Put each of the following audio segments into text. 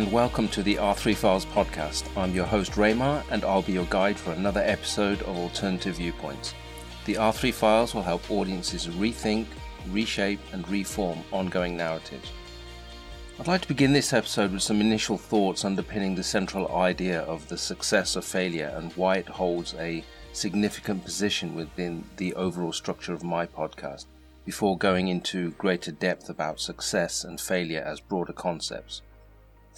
And welcome to the R3 Files podcast. I'm your host Raymar and I'll be your guide for another episode of Alternative Viewpoints. The R3 Files will help audiences rethink, reshape, and reform ongoing narratives. I'd like to begin this episode with some initial thoughts underpinning the central idea of the success of failure and why it holds a significant position within the overall structure of my podcast, before going into greater depth about success and failure as broader concepts.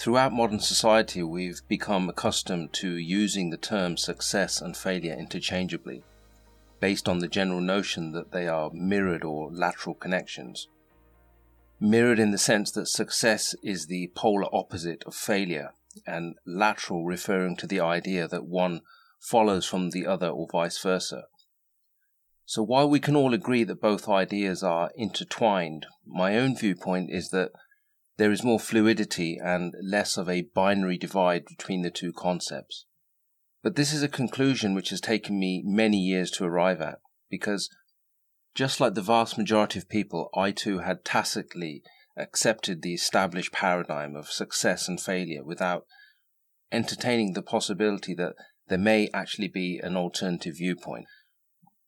Throughout modern society, we've become accustomed to using the terms success and failure interchangeably, based on the general notion that they are mirrored or lateral connections. Mirrored in the sense that success is the polar opposite of failure, and lateral referring to the idea that one follows from the other or vice versa. So while we can all agree that both ideas are intertwined, my own viewpoint is that there is more fluidity and less of a binary divide between the two concepts. But this is a conclusion which has taken me many years to arrive at, because just like the vast majority of people, I too had tacitly accepted the established paradigm of success and failure without entertaining the possibility that there may actually be an alternative viewpoint.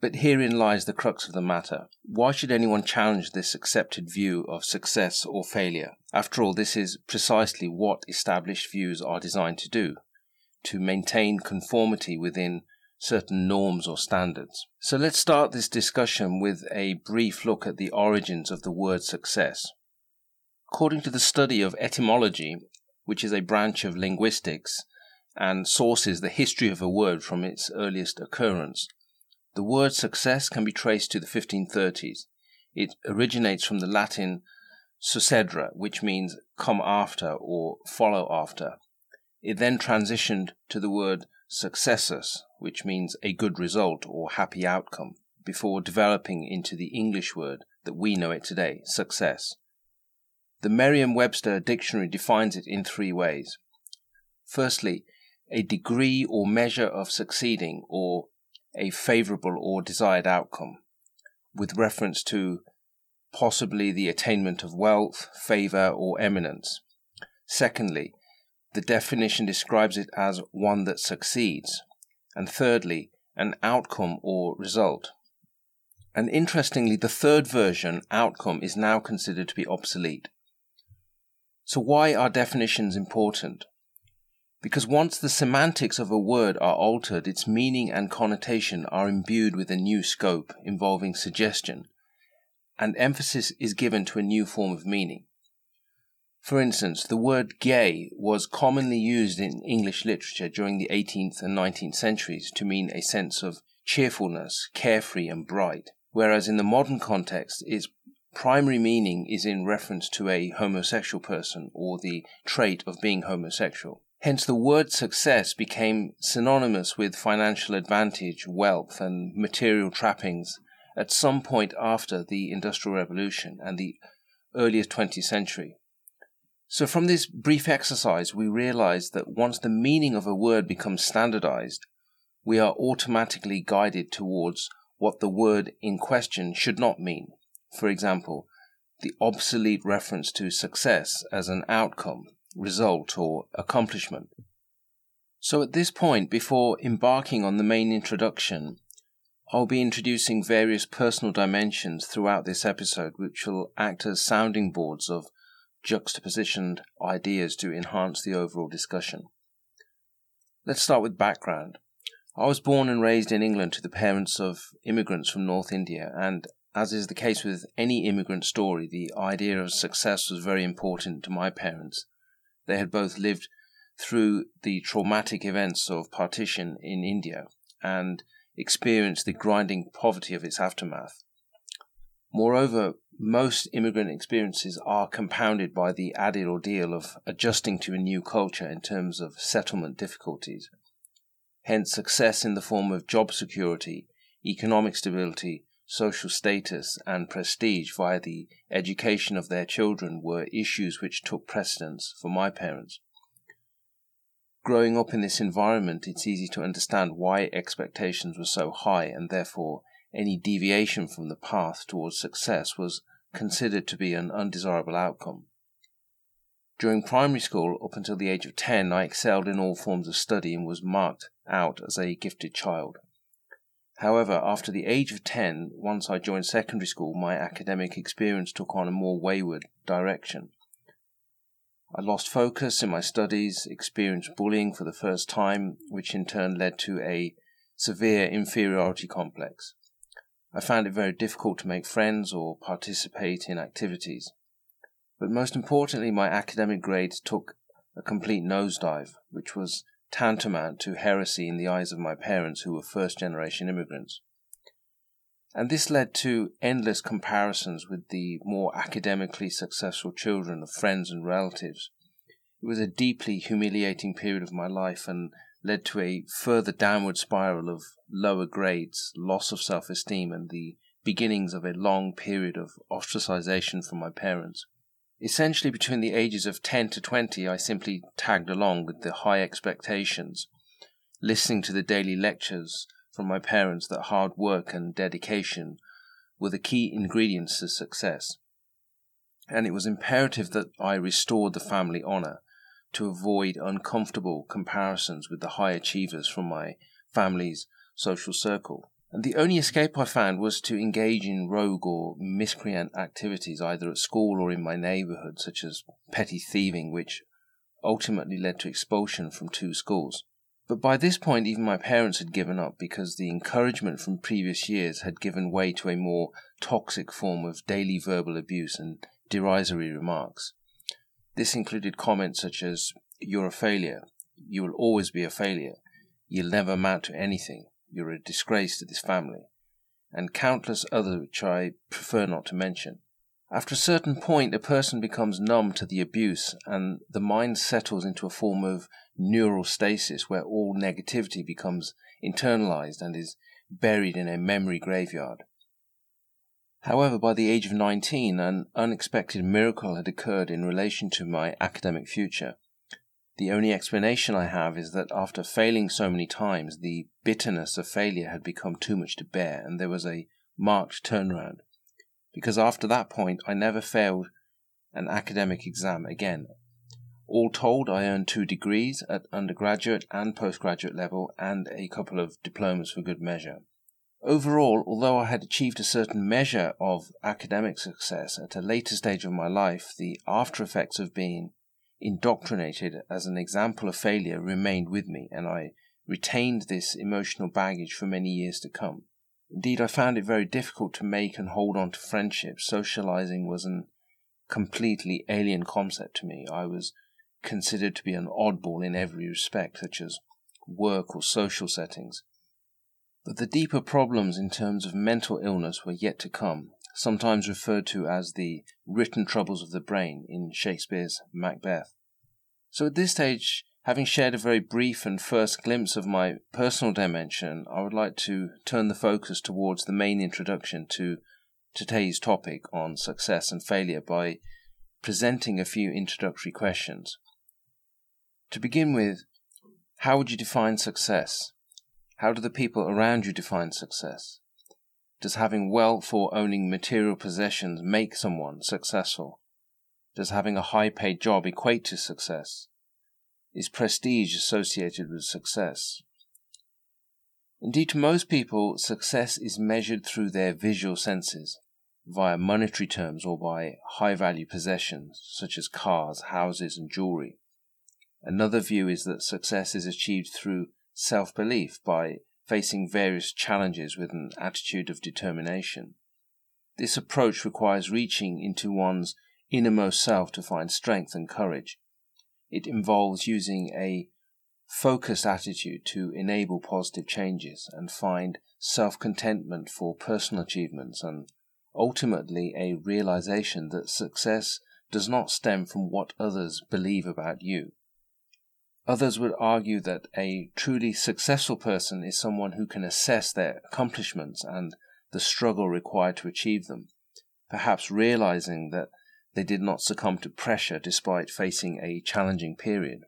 But herein lies the crux of the matter. Why should anyone challenge this accepted view of success or failure? After all, this is precisely what established views are designed to do to maintain conformity within certain norms or standards. So let's start this discussion with a brief look at the origins of the word success. According to the study of etymology, which is a branch of linguistics and sources the history of a word from its earliest occurrence, the word success can be traced to the 1530s. It originates from the Latin succedere, which means come after or follow after. It then transitioned to the word successus, which means a good result or happy outcome, before developing into the English word that we know it today, success. The Merriam Webster dictionary defines it in three ways. Firstly, a degree or measure of succeeding or a favorable or desired outcome, with reference to possibly the attainment of wealth, favor, or eminence. Secondly, the definition describes it as one that succeeds. And thirdly, an outcome or result. And interestingly, the third version, outcome, is now considered to be obsolete. So, why are definitions important? Because once the semantics of a word are altered, its meaning and connotation are imbued with a new scope involving suggestion, and emphasis is given to a new form of meaning. For instance, the word gay was commonly used in English literature during the 18th and 19th centuries to mean a sense of cheerfulness, carefree, and bright, whereas in the modern context, its primary meaning is in reference to a homosexual person or the trait of being homosexual. Hence, the word success became synonymous with financial advantage, wealth, and material trappings at some point after the Industrial Revolution and the earliest 20th century. So, from this brief exercise, we realize that once the meaning of a word becomes standardized, we are automatically guided towards what the word in question should not mean. For example, the obsolete reference to success as an outcome result, or accomplishment. So at this point, before embarking on the main introduction, I'll be introducing various personal dimensions throughout this episode, which will act as sounding boards of juxtapositioned ideas to enhance the overall discussion. Let's start with background. I was born and raised in England to the parents of immigrants from North India, and as is the case with any immigrant story, the idea of success was very important to my parents, they had both lived through the traumatic events of partition in India and experienced the grinding poverty of its aftermath. Moreover, most immigrant experiences are compounded by the added ordeal of adjusting to a new culture in terms of settlement difficulties. Hence, success in the form of job security, economic stability, social status, and prestige via the education of their children were issues which took precedence for my parents. Growing up in this environment, it's easy to understand why expectations were so high, and therefore any deviation from the path towards success was considered to be an undesirable outcome. During primary school, up until the age of 10, I excelled in all forms of study and was marked out as a gifted child. However, after the age of 10, once I joined secondary school, my academic experience took on a more wayward direction. I lost focus in my studies, experienced bullying for the first time, which in turn led to a severe inferiority complex. I found it very difficult to make friends or participate in activities. But most importantly, my academic grades took a complete nosedive, which was tantamount to heresy in the eyes of my parents who were first generation immigrants. And this led to endless comparisons with the more academically successful children of friends and relatives. It was a deeply humiliating period of my life and led to a further downward spiral of lower grades, loss of self esteem, and the beginnings of a long period of ostracization from my parents. Essentially, between the ages of 10 to 20, I simply tagged along with the high expectations, listening to the daily lectures from my parents that hard work and dedication were the key ingredients to success. And it was imperative that I restored the family honour to avoid uncomfortable comparisons with the high achievers from my family's social circle. The only escape I found was to engage in rogue or miscreant activities either at school or in my neighbourhood, such as petty thieving, which ultimately led to expulsion from two schools. But by this point, even my parents had given up because the encouragement from previous years had given way to a more toxic form of daily verbal abuse and derisory remarks. This included comments such as, You're a failure. You will always be a failure. You'll never amount to anything. You're a disgrace to this family, and countless others which I prefer not to mention. After a certain point, a person becomes numb to the abuse, and the mind settles into a form of neural stasis where all negativity becomes internalized and is buried in a memory graveyard. However, by the age of 19, an unexpected miracle had occurred in relation to my academic future. The only explanation I have is that after failing so many times, the bitterness of failure had become too much to bear, and there was a marked turnaround. Because after that point, I never failed an academic exam again. All told, I earned two degrees at undergraduate and postgraduate level, and a couple of diplomas for good measure. Overall, although I had achieved a certain measure of academic success at a later stage of my life, the after effects of being indoctrinated as an example of failure remained with me, and I retained this emotional baggage for many years to come. Indeed, I found it very difficult to make and hold on to friendships. Socializing was an completely alien concept to me. I was considered to be an oddball in every respect, such as work or social settings. But the deeper problems in terms of mental illness were yet to come, sometimes referred to as the written troubles of the brain in Shakespeare's Macbeth. So at this stage, having shared a very brief and first glimpse of my personal dimension, I would like to turn the focus towards the main introduction to today's topic on success and failure by presenting a few introductory questions. To begin with, how would you define success? How do the people around you define success? Does having wealth or owning material possessions make someone successful? Does having a high paid job equate to success? Is prestige associated with success? Indeed, to most people, success is measured through their visual senses, via monetary terms or by high value possessions such as cars, houses, and jewelry. Another view is that success is achieved through self belief by facing various challenges with an attitude of determination. This approach requires reaching into one's innermost self to find strength and courage. It involves using a focused attitude to enable positive changes and find self contentment for personal achievements and ultimately a realization that success does not stem from what others believe about you, Others would argue that a truly successful person is someone who can assess their accomplishments and the struggle required to achieve them, perhaps realizing that they did not succumb to pressure despite facing a challenging period.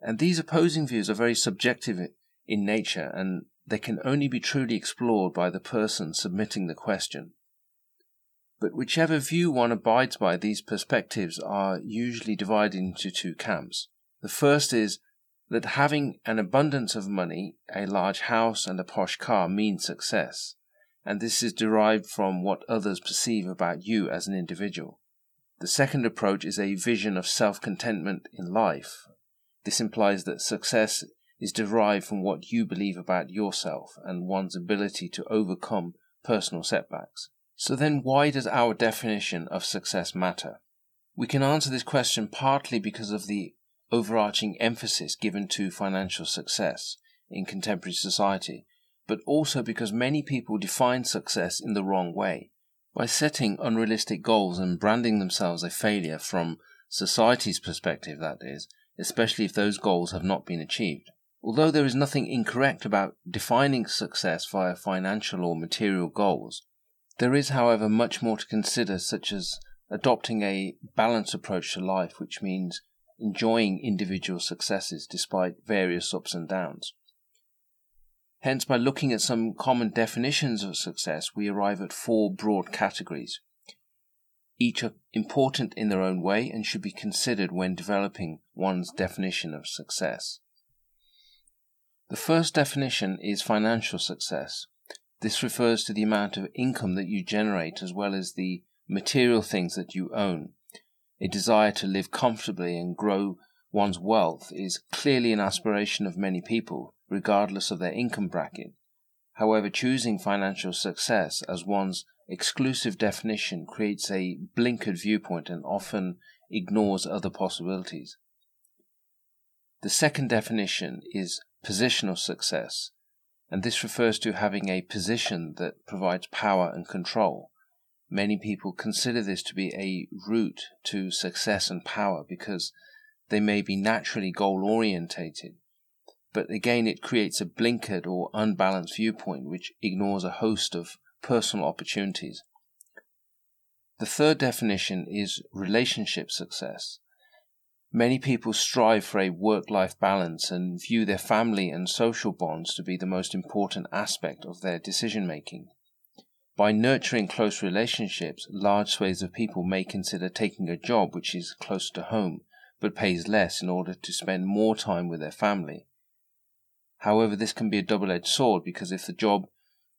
And these opposing views are very subjective in nature and they can only be truly explored by the person submitting the question. But whichever view one abides by, these perspectives are usually divided into two camps. The first is that having an abundance of money, a large house, and a posh car means success, and this is derived from what others perceive about you as an individual. The second approach is a vision of self contentment in life. This implies that success is derived from what you believe about yourself and one's ability to overcome personal setbacks. So then, why does our definition of success matter? We can answer this question partly because of the overarching emphasis given to financial success in contemporary society, but also because many people define success in the wrong way. By setting unrealistic goals and branding themselves a failure from society's perspective, that is, especially if those goals have not been achieved. Although there is nothing incorrect about defining success via financial or material goals, there is, however, much more to consider, such as adopting a balanced approach to life, which means enjoying individual successes despite various ups and downs. Hence, by looking at some common definitions of success, we arrive at four broad categories. Each are important in their own way and should be considered when developing one's definition of success. The first definition is financial success. This refers to the amount of income that you generate as well as the material things that you own. A desire to live comfortably and grow one's wealth is clearly an aspiration of many people, regardless of their income bracket. However, choosing financial success as one's exclusive definition creates a blinkered viewpoint and often ignores other possibilities. The second definition is positional success, and this refers to having a position that provides power and control. Many people consider this to be a route to success and power because they may be naturally goal orientated. But again, it creates a blinkered or unbalanced viewpoint which ignores a host of personal opportunities. The third definition is relationship success. Many people strive for a work life balance and view their family and social bonds to be the most important aspect of their decision making. By nurturing close relationships, large swathes of people may consider taking a job which is close to home but pays less in order to spend more time with their family. However, this can be a double edged sword because if the job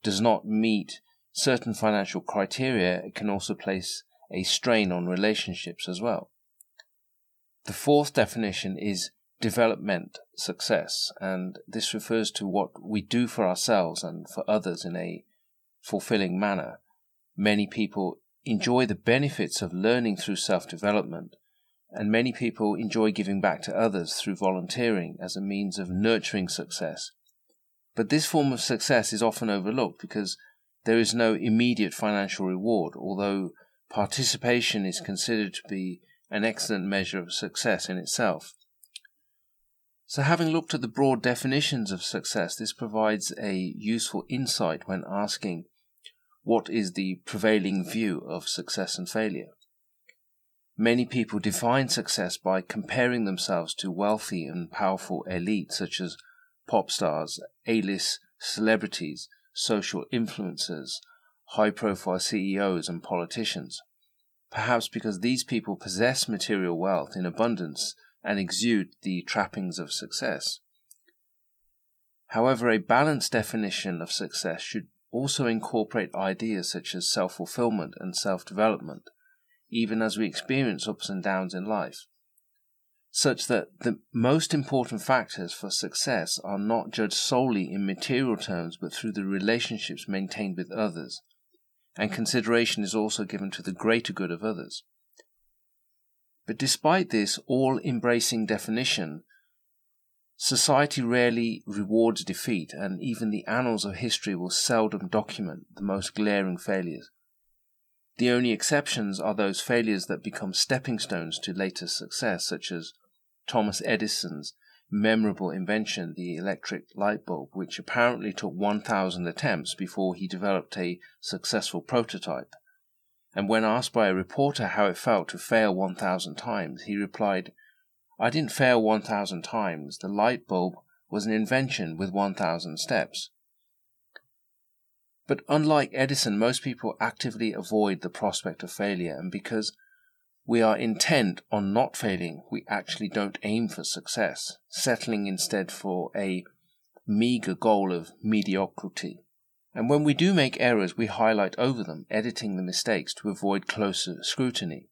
does not meet certain financial criteria, it can also place a strain on relationships as well. The fourth definition is development success, and this refers to what we do for ourselves and for others in a fulfilling manner. Many people enjoy the benefits of learning through self development, and many people enjoy giving back to others through volunteering as a means of nurturing success. But this form of success is often overlooked because there is no immediate financial reward, although participation is considered to be an excellent measure of success in itself. So, having looked at the broad definitions of success, this provides a useful insight when asking what is the prevailing view of success and failure. Many people define success by comparing themselves to wealthy and powerful elites such as pop stars, A list celebrities, social influencers, high profile CEOs, and politicians. Perhaps because these people possess material wealth in abundance and exude the trappings of success. However, a balanced definition of success should also incorporate ideas such as self fulfillment and self development, even as we experience ups and downs in life, such that the most important factors for success are not judged solely in material terms but through the relationships maintained with others, and consideration is also given to the greater good of others. But despite this all embracing definition, Society rarely rewards defeat, and even the annals of history will seldom document the most glaring failures. The only exceptions are those failures that become stepping stones to later success, such as Thomas Edison's memorable invention, the electric light bulb, which apparently took 1,000 attempts before he developed a successful prototype. And when asked by a reporter how it felt to fail 1,000 times, he replied, I didn't fail 1,000 times. The light bulb was an invention with 1,000 steps. But unlike Edison, most people actively avoid the prospect of failure, and because we are intent on not failing, we actually don't aim for success, settling instead for a meager goal of mediocrity. And when we do make errors, we highlight over them, editing the mistakes to avoid closer scrutiny.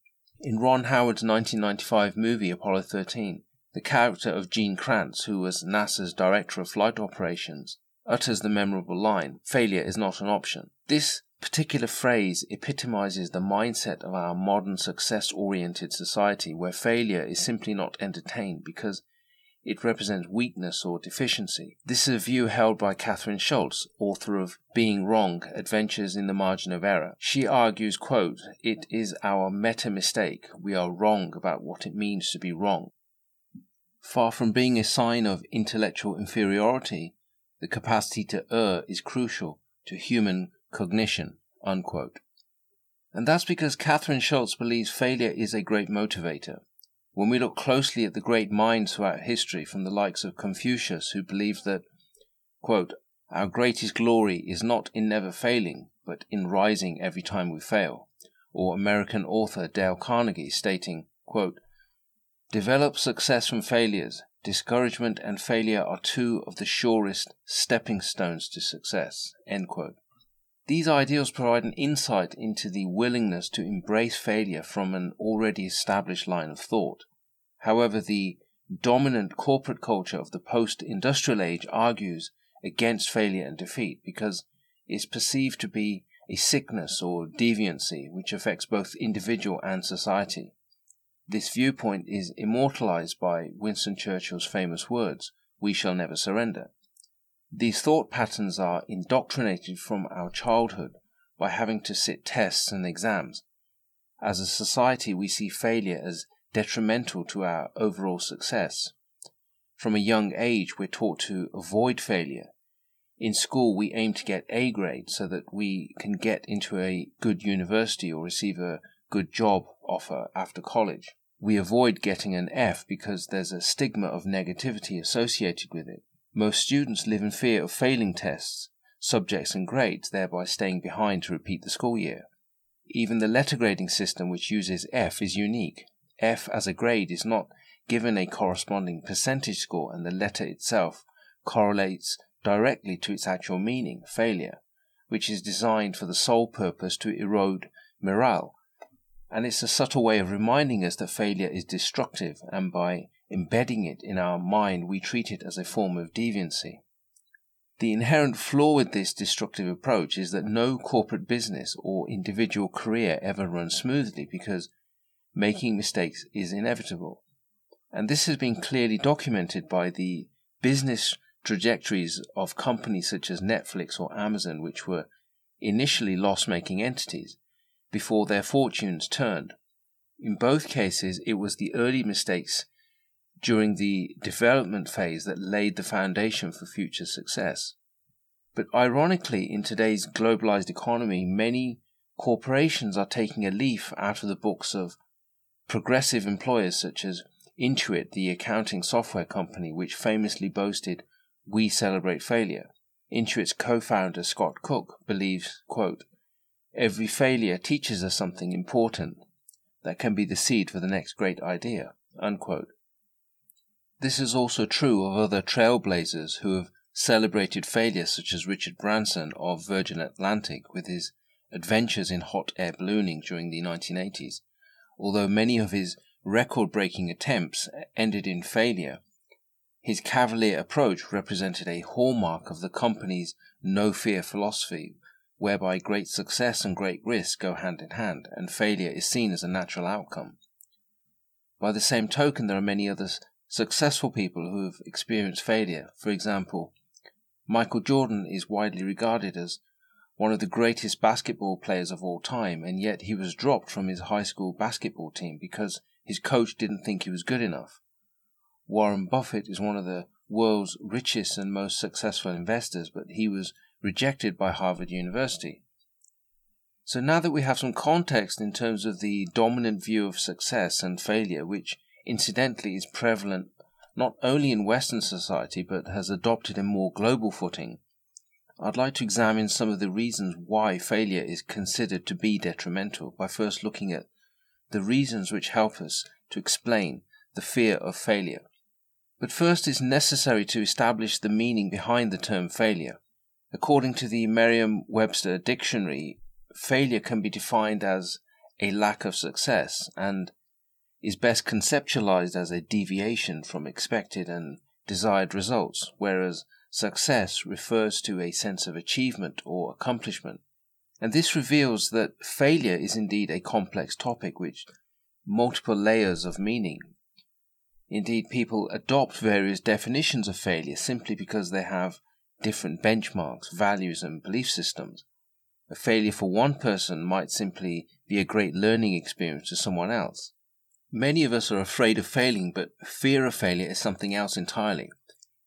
In Ron Howard's 1995 movie Apollo 13, the character of Gene Kranz, who was NASA's Director of Flight Operations, utters the memorable line, failure is not an option. This particular phrase epitomizes the mindset of our modern success oriented society where failure is simply not entertained because it represents weakness or deficiency. This is a view held by Kathryn Schulz, author of Being Wrong Adventures in the Margin of Error. She argues, quote, It is our meta mistake. We are wrong about what it means to be wrong. Far from being a sign of intellectual inferiority, the capacity to err is crucial to human cognition. Unquote. And that's because Kathryn Schulz believes failure is a great motivator. When we look closely at the great minds throughout history, from the likes of Confucius, who believed that, quote, our greatest glory is not in never failing, but in rising every time we fail, or American author Dale Carnegie stating, quote, Develop success from failures. Discouragement and failure are two of the surest stepping stones to success. These ideals provide an insight into the willingness to embrace failure from an already established line of thought. However, the dominant corporate culture of the post industrial age argues against failure and defeat because it's perceived to be a sickness or deviancy which affects both individual and society. This viewpoint is immortalized by Winston Churchill's famous words, We shall never surrender. These thought patterns are indoctrinated from our childhood by having to sit tests and exams. As a society, we see failure as detrimental to our overall success. From a young age, we're taught to avoid failure. In school, we aim to get A grade so that we can get into a good university or receive a good job offer after college. We avoid getting an F because there's a stigma of negativity associated with it. Most students live in fear of failing tests, subjects, and grades, thereby staying behind to repeat the school year. Even the letter grading system, which uses F, is unique. F as a grade is not given a corresponding percentage score, and the letter itself correlates directly to its actual meaning, failure, which is designed for the sole purpose to erode morale and it's a subtle way of reminding us that failure is destructive, and by embedding it in our mind, we treat it as a form of deviancy. The inherent flaw with this destructive approach is that no corporate business or individual career ever runs smoothly because making mistakes is inevitable. And this has been clearly documented by the business trajectories of companies such as Netflix or Amazon, which were initially loss making entities before their fortunes turned. In both cases, it was the early mistakes during the development phase that laid the foundation for future success. But ironically, in today's globalized economy, many corporations are taking a leaf out of the books of progressive employers such as Intuit, the accounting software company, which famously boasted, We celebrate failure. Intuit's co founder Scott Cook believes, quote, Every failure teaches us something important that can be the seed for the next great idea. Unquote. This is also true of other trailblazers who have celebrated failure, such as Richard Branson of Virgin Atlantic with his adventures in hot air ballooning during the 1980s. Although many of his record breaking attempts ended in failure, his cavalier approach represented a hallmark of the company's no fear philosophy, whereby great success and great risk go hand in hand, and failure is seen as a natural outcome. By the same token, there are many other successful people who have experienced failure. For example, Michael Jordan is widely regarded as one of the greatest basketball players of all time, and yet he was dropped from his high school basketball team because his coach didn't think he was good enough. Warren Buffett is one of the world's richest and most successful investors, but he was rejected by Harvard University. So now that we have some context in terms of the dominant view of success and failure, which incidentally is prevalent not only in Western society but has adopted a more global footing, I'd like to examine some of the reasons why failure is considered to be detrimental by first looking at the reasons which help us to explain the fear of failure. But first it's necessary to establish the meaning behind the term failure. According to the Merriam Webster Dictionary, failure can be defined as a lack of success and is best conceptualized as a deviation from expected and desired results, whereas success refers to a sense of achievement or accomplishment. And this reveals that failure is indeed a complex topic with multiple layers of meaning. Indeed, people adopt various definitions of failure simply because they have different benchmarks, values, and belief systems. A failure for one person might simply be a great learning experience to someone else. Many of us are afraid of failing, but fear of failure is something else entirely.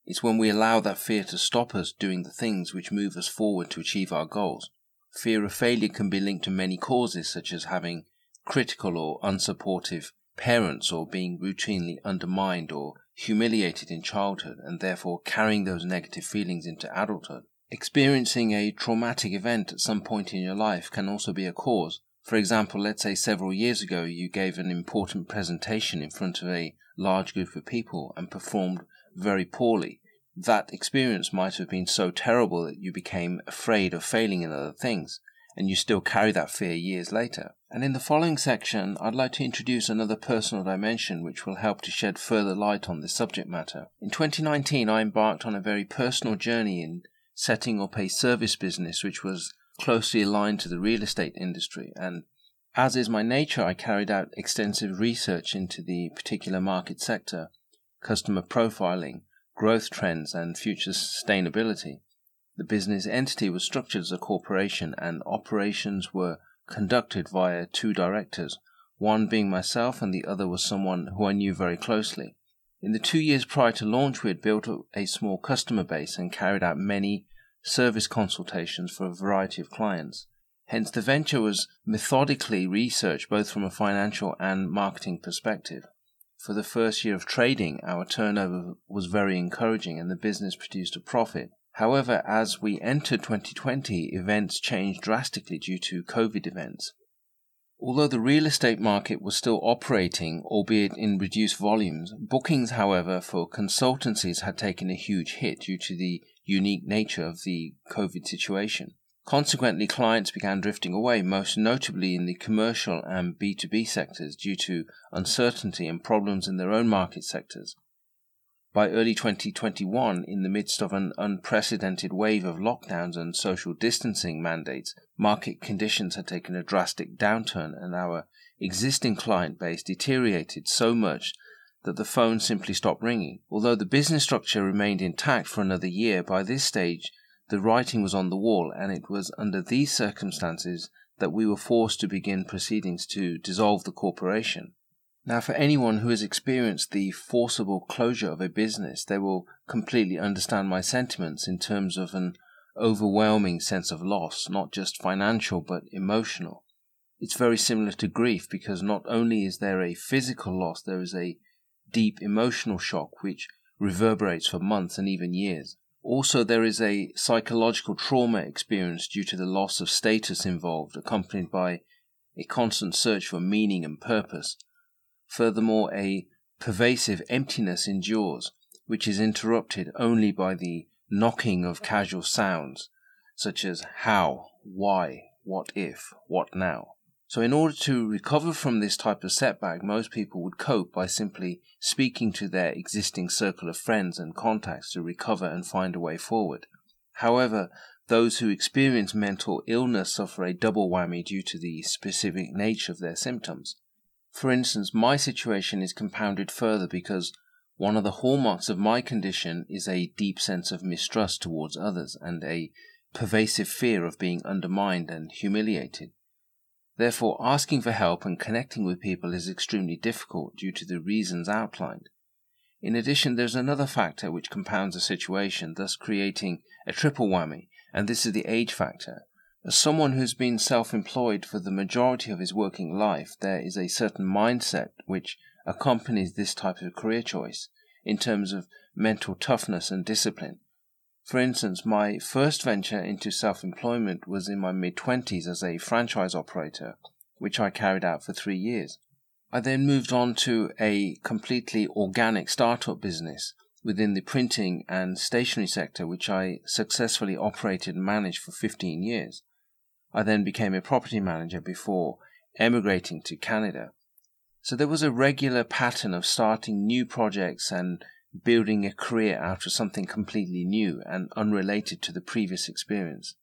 It's when we allow that fear to stop us doing the things which move us forward to achieve our goals. Fear of failure can be linked to many causes, such as having critical or unsupportive parents, or being routinely undermined or humiliated in childhood, and therefore carrying those negative feelings into adulthood. Experiencing a traumatic event at some point in your life can also be a cause. For example, let's say several years ago you gave an important presentation in front of a large group of people and performed very poorly. That experience might have been so terrible that you became afraid of failing in other things, and you still carry that fear years later. And in the following section, I'd like to introduce another personal dimension which will help to shed further light on this subject matter. In 2019, I embarked on a very personal journey in setting up a service business which was closely aligned to the real estate industry. And as is my nature, I carried out extensive research into the particular market sector, customer profiling, growth trends, and future sustainability. The business entity was structured as a corporation, and operations were conducted via two directors, one being myself and the other was someone who I knew very closely. In the two years prior to launch, we had built a small customer base and carried out many service consultations for a variety of clients. Hence, the venture was methodically researched both from a financial and marketing perspective. For the first year of trading, our turnover was very encouraging and the business produced a profit. However, as we entered 2020, events changed drastically due to COVID events. Although the real estate market was still operating, albeit in reduced volumes, bookings, however, for consultancies had taken a huge hit due to the unique nature of the COVID situation. Consequently, clients began drifting away, most notably in the commercial and B2B sectors due to uncertainty and problems in their own market sectors. By early 2021, in the midst of an unprecedented wave of lockdowns and social distancing mandates, market conditions had taken a drastic downturn and our existing client base deteriorated so much that the phone simply stopped ringing. Although the business structure remained intact for another year, by this stage the writing was on the wall, and it was under these circumstances that we were forced to begin proceedings to dissolve the corporation. Now, for anyone who has experienced the forcible closure of a business, they will completely understand my sentiments in terms of an overwhelming sense of loss, not just financial but emotional. It's very similar to grief because not only is there a physical loss, there is a deep emotional shock which reverberates for months and even years. Also, there is a psychological trauma experienced due to the loss of status involved, accompanied by a constant search for meaning and purpose Furthermore, a pervasive emptiness endures, which is interrupted only by the knocking of casual sounds, such as how, why, what if, what now. So, in order to recover from this type of setback, most people would cope by simply speaking to their existing circle of friends and contacts to recover and find a way forward. However, those who experience mental illness suffer a double whammy due to the specific nature of their symptoms. For instance, my situation is compounded further because one of the hallmarks of my condition is a deep sense of mistrust towards others and a pervasive fear of being undermined and humiliated. Therefore, asking for help and connecting with people is extremely difficult due to the reasons outlined. In addition, there's another factor which compounds the situation, thus creating a triple whammy, and this is the age factor. As someone who's been self employed for the majority of his working life, there is a certain mindset which accompanies this type of career choice in terms of mental toughness and discipline. For instance, my first venture into self employment was in my mid 20s as a franchise operator, which I carried out for three years. I then moved on to a completely organic startup business within the printing and stationery sector, which I successfully operated and managed for 15 years. I then became a property manager before emigrating to Canada. So there was a regular pattern of starting new projects and building a career out of something completely new and unrelated to the previous experience.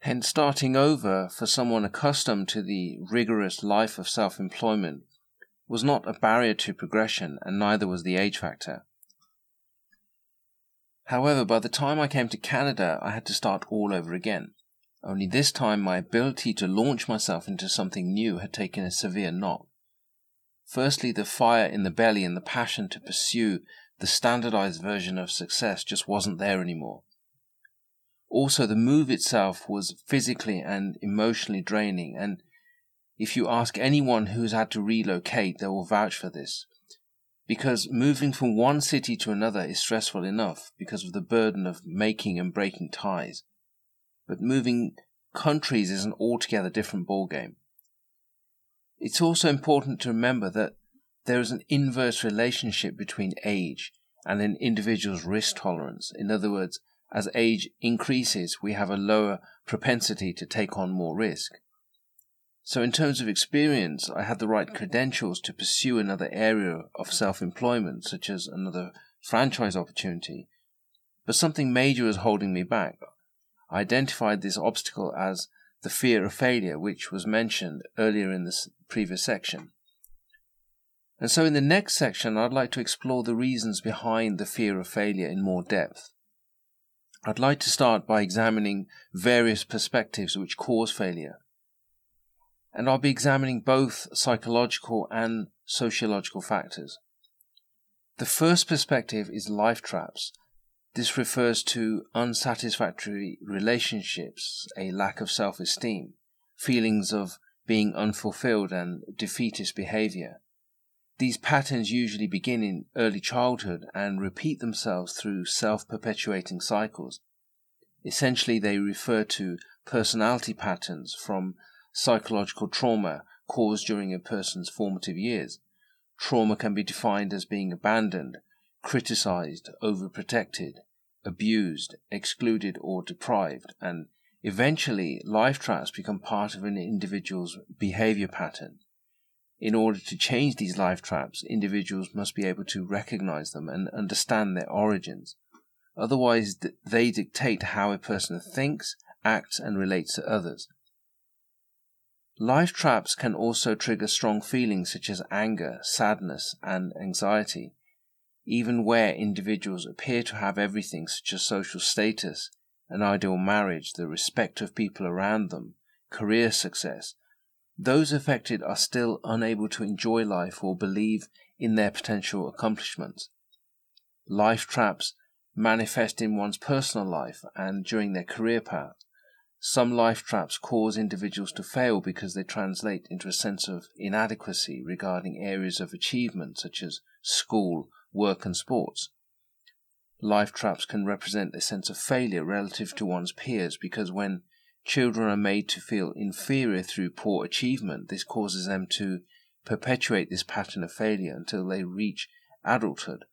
Hence, starting over for someone accustomed to the rigorous life of self employment was not a barrier to progression, and neither was the age factor. However, by the time I came to Canada, I had to start all over again. Only this time, my ability to launch myself into something new had taken a severe knock. Firstly, the fire in the belly and the passion to pursue the standardized version of success just wasn't there anymore. Also, the move itself was physically and emotionally draining, and if you ask anyone who's had to relocate, they will vouch for this. Because moving from one city to another is stressful enough because of the burden of making and breaking ties. But moving countries is an altogether different ballgame. It's also important to remember that there is an inverse relationship between age and an individual's risk tolerance. In other words, as age increases, we have a lower propensity to take on more risk. So, in terms of experience, I had the right credentials to pursue another area of self employment, such as another franchise opportunity. But something major was holding me back. I identified this obstacle as the fear of failure, which was mentioned earlier in this previous section. And so, in the next section, I'd like to explore the reasons behind the fear of failure in more depth. I'd like to start by examining various perspectives which cause failure and I'll be examining both psychological and sociological factors. The first perspective is life traps. This refers to unsatisfactory relationships, a lack of self esteem, feelings of being unfulfilled, and defeatist behavior. These patterns usually begin in early childhood and repeat themselves through self perpetuating cycles. Essentially, they refer to personality patterns from psychological trauma caused during a person's formative years. Trauma can be defined as being abandoned, criticized, overprotected, abused, excluded, or deprived, and eventually life traps become part of an individual's behavior pattern. In order to change these life traps, individuals must be able to recognize them and understand their origins. Otherwise, they dictate how a person thinks, acts, and relates to others. Life traps can also trigger strong feelings such as anger, sadness, and anxiety, even where individuals appear to have everything such as social status, an ideal marriage, the respect of people around them, career success. Those affected are still unable to enjoy life or believe in their potential accomplishments. Life traps manifest in one's personal life and during their career path. Some life traps cause individuals to fail because they translate into a sense of inadequacy regarding areas of achievement such as school, work, and sports. Life traps can represent a sense of failure relative to one's peers because when children are made to feel inferior through poor achievement, this causes them to perpetuate this pattern of failure until they reach adulthood.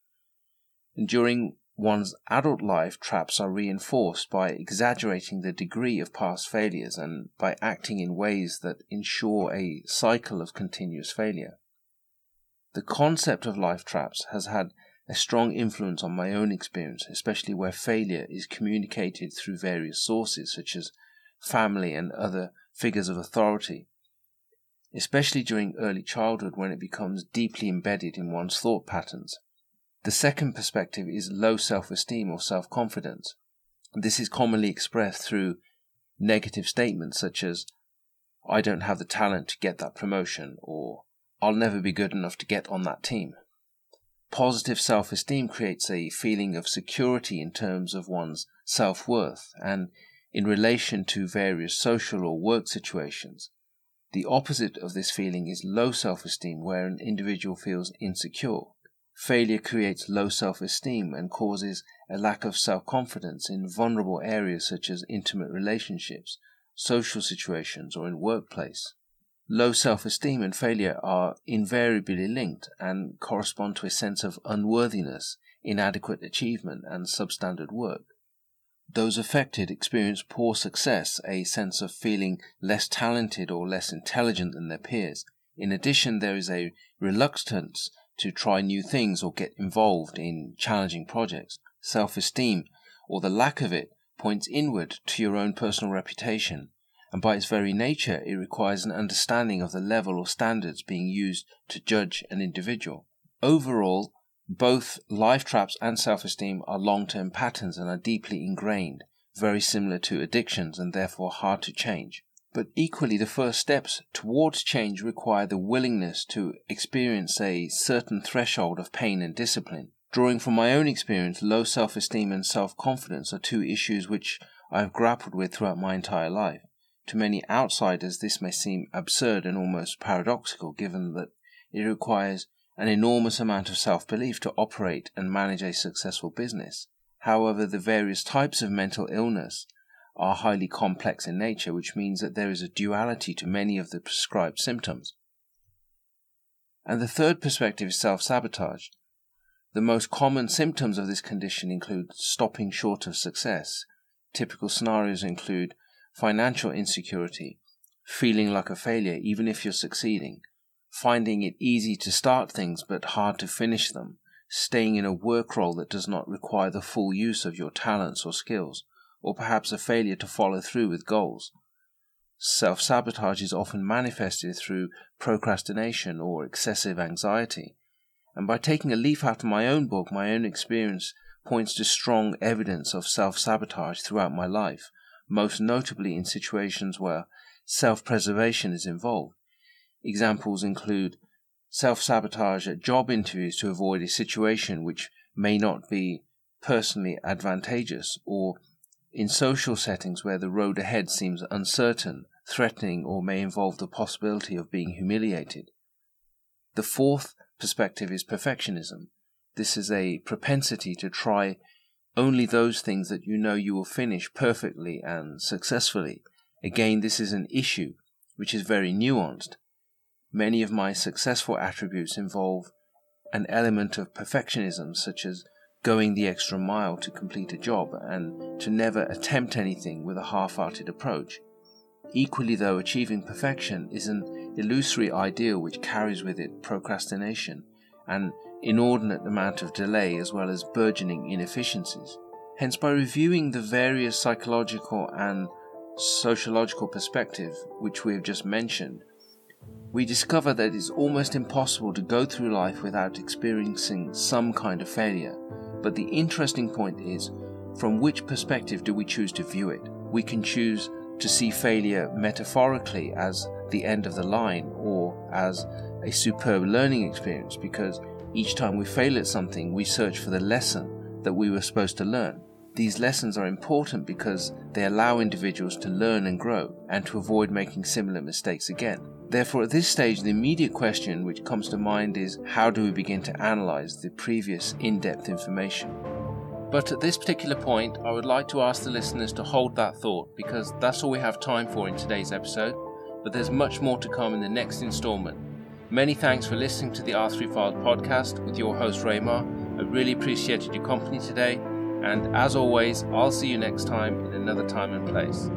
And during one's adult life traps are reinforced by exaggerating the degree of past failures and by acting in ways that ensure a cycle of continuous failure. The concept of life traps has had a strong influence on my own experience, especially where failure is communicated through various sources such as family and other figures of authority, especially during early childhood when it becomes deeply embedded in one's thought patterns. The second perspective is low self esteem or self confidence. This is commonly expressed through negative statements such as, I don't have the talent to get that promotion, or I'll never be good enough to get on that team. Positive self esteem creates a feeling of security in terms of one's self worth and in relation to various social or work situations. The opposite of this feeling is low self esteem, where an individual feels insecure Failure creates low self esteem and causes a lack of self confidence in vulnerable areas such as intimate relationships, social situations, or in workplace. Low self esteem and failure are invariably linked and correspond to a sense of unworthiness, inadequate achievement, and substandard work. Those affected experience poor success, a sense of feeling less talented or less intelligent than their peers. In addition, there is a reluctance to try new things or get involved in challenging projects. Self esteem, or the lack of it, points inward to your own personal reputation, and by its very nature, it requires an understanding of the level or standards being used to judge an individual. Overall, both life traps and self esteem are long term patterns and are deeply ingrained, very similar to addictions and therefore hard to change. But equally, the first steps towards change require the willingness to experience a certain threshold of pain and discipline. Drawing from my own experience, low self esteem and self confidence are two issues which I have grappled with throughout my entire life. To many outsiders, this may seem absurd and almost paradoxical, given that it requires an enormous amount of self belief to operate and manage a successful business. However, the various types of mental illness are highly complex in nature, which means that there is a duality to many of the prescribed symptoms. And the third perspective is self sabotage. The most common symptoms of this condition include stopping short of success. Typical scenarios include financial insecurity, feeling like a failure even if you're succeeding, finding it easy to start things but hard to finish them, staying in a work role that does not require the full use of your talents or skills, or perhaps a failure to follow through with goals. Self sabotage is often manifested through procrastination or excessive anxiety. And by taking a leaf out of my own book, my own experience points to strong evidence of self sabotage throughout my life, most notably in situations where self preservation is involved. Examples include self sabotage at job interviews to avoid a situation which may not be personally advantageous, or in social settings where the road ahead seems uncertain, threatening, or may involve the possibility of being humiliated. The fourth perspective is perfectionism. This is a propensity to try only those things that you know you will finish perfectly and successfully. Again, this is an issue which is very nuanced. Many of my successful attributes involve an element of perfectionism, such as going the extra mile to complete a job and to never attempt anything with a half hearted approach. Equally, though, achieving perfection is an illusory ideal which carries with it procrastination an inordinate amount of delay as well as burgeoning inefficiencies. Hence, by reviewing the various psychological and sociological perspectives which we have just mentioned, we discover that it is almost impossible to go through life without experiencing some kind of failure. But the interesting point is from which perspective do we choose to view it? We can choose to see failure metaphorically as the end of the line or as a superb learning experience because each time we fail at something, we search for the lesson that we were supposed to learn. These lessons are important because they allow individuals to learn and grow and to avoid making similar mistakes again. Therefore, at this stage, the immediate question which comes to mind is how do we begin to analyze the previous in depth information? But at this particular point, I would like to ask the listeners to hold that thought because that's all we have time for in today's episode. But there's much more to come in the next installment. Many thanks for listening to the R3 Files podcast with your host Raymar. I really appreciated your company today, and as always, I'll see you next time in another time and place.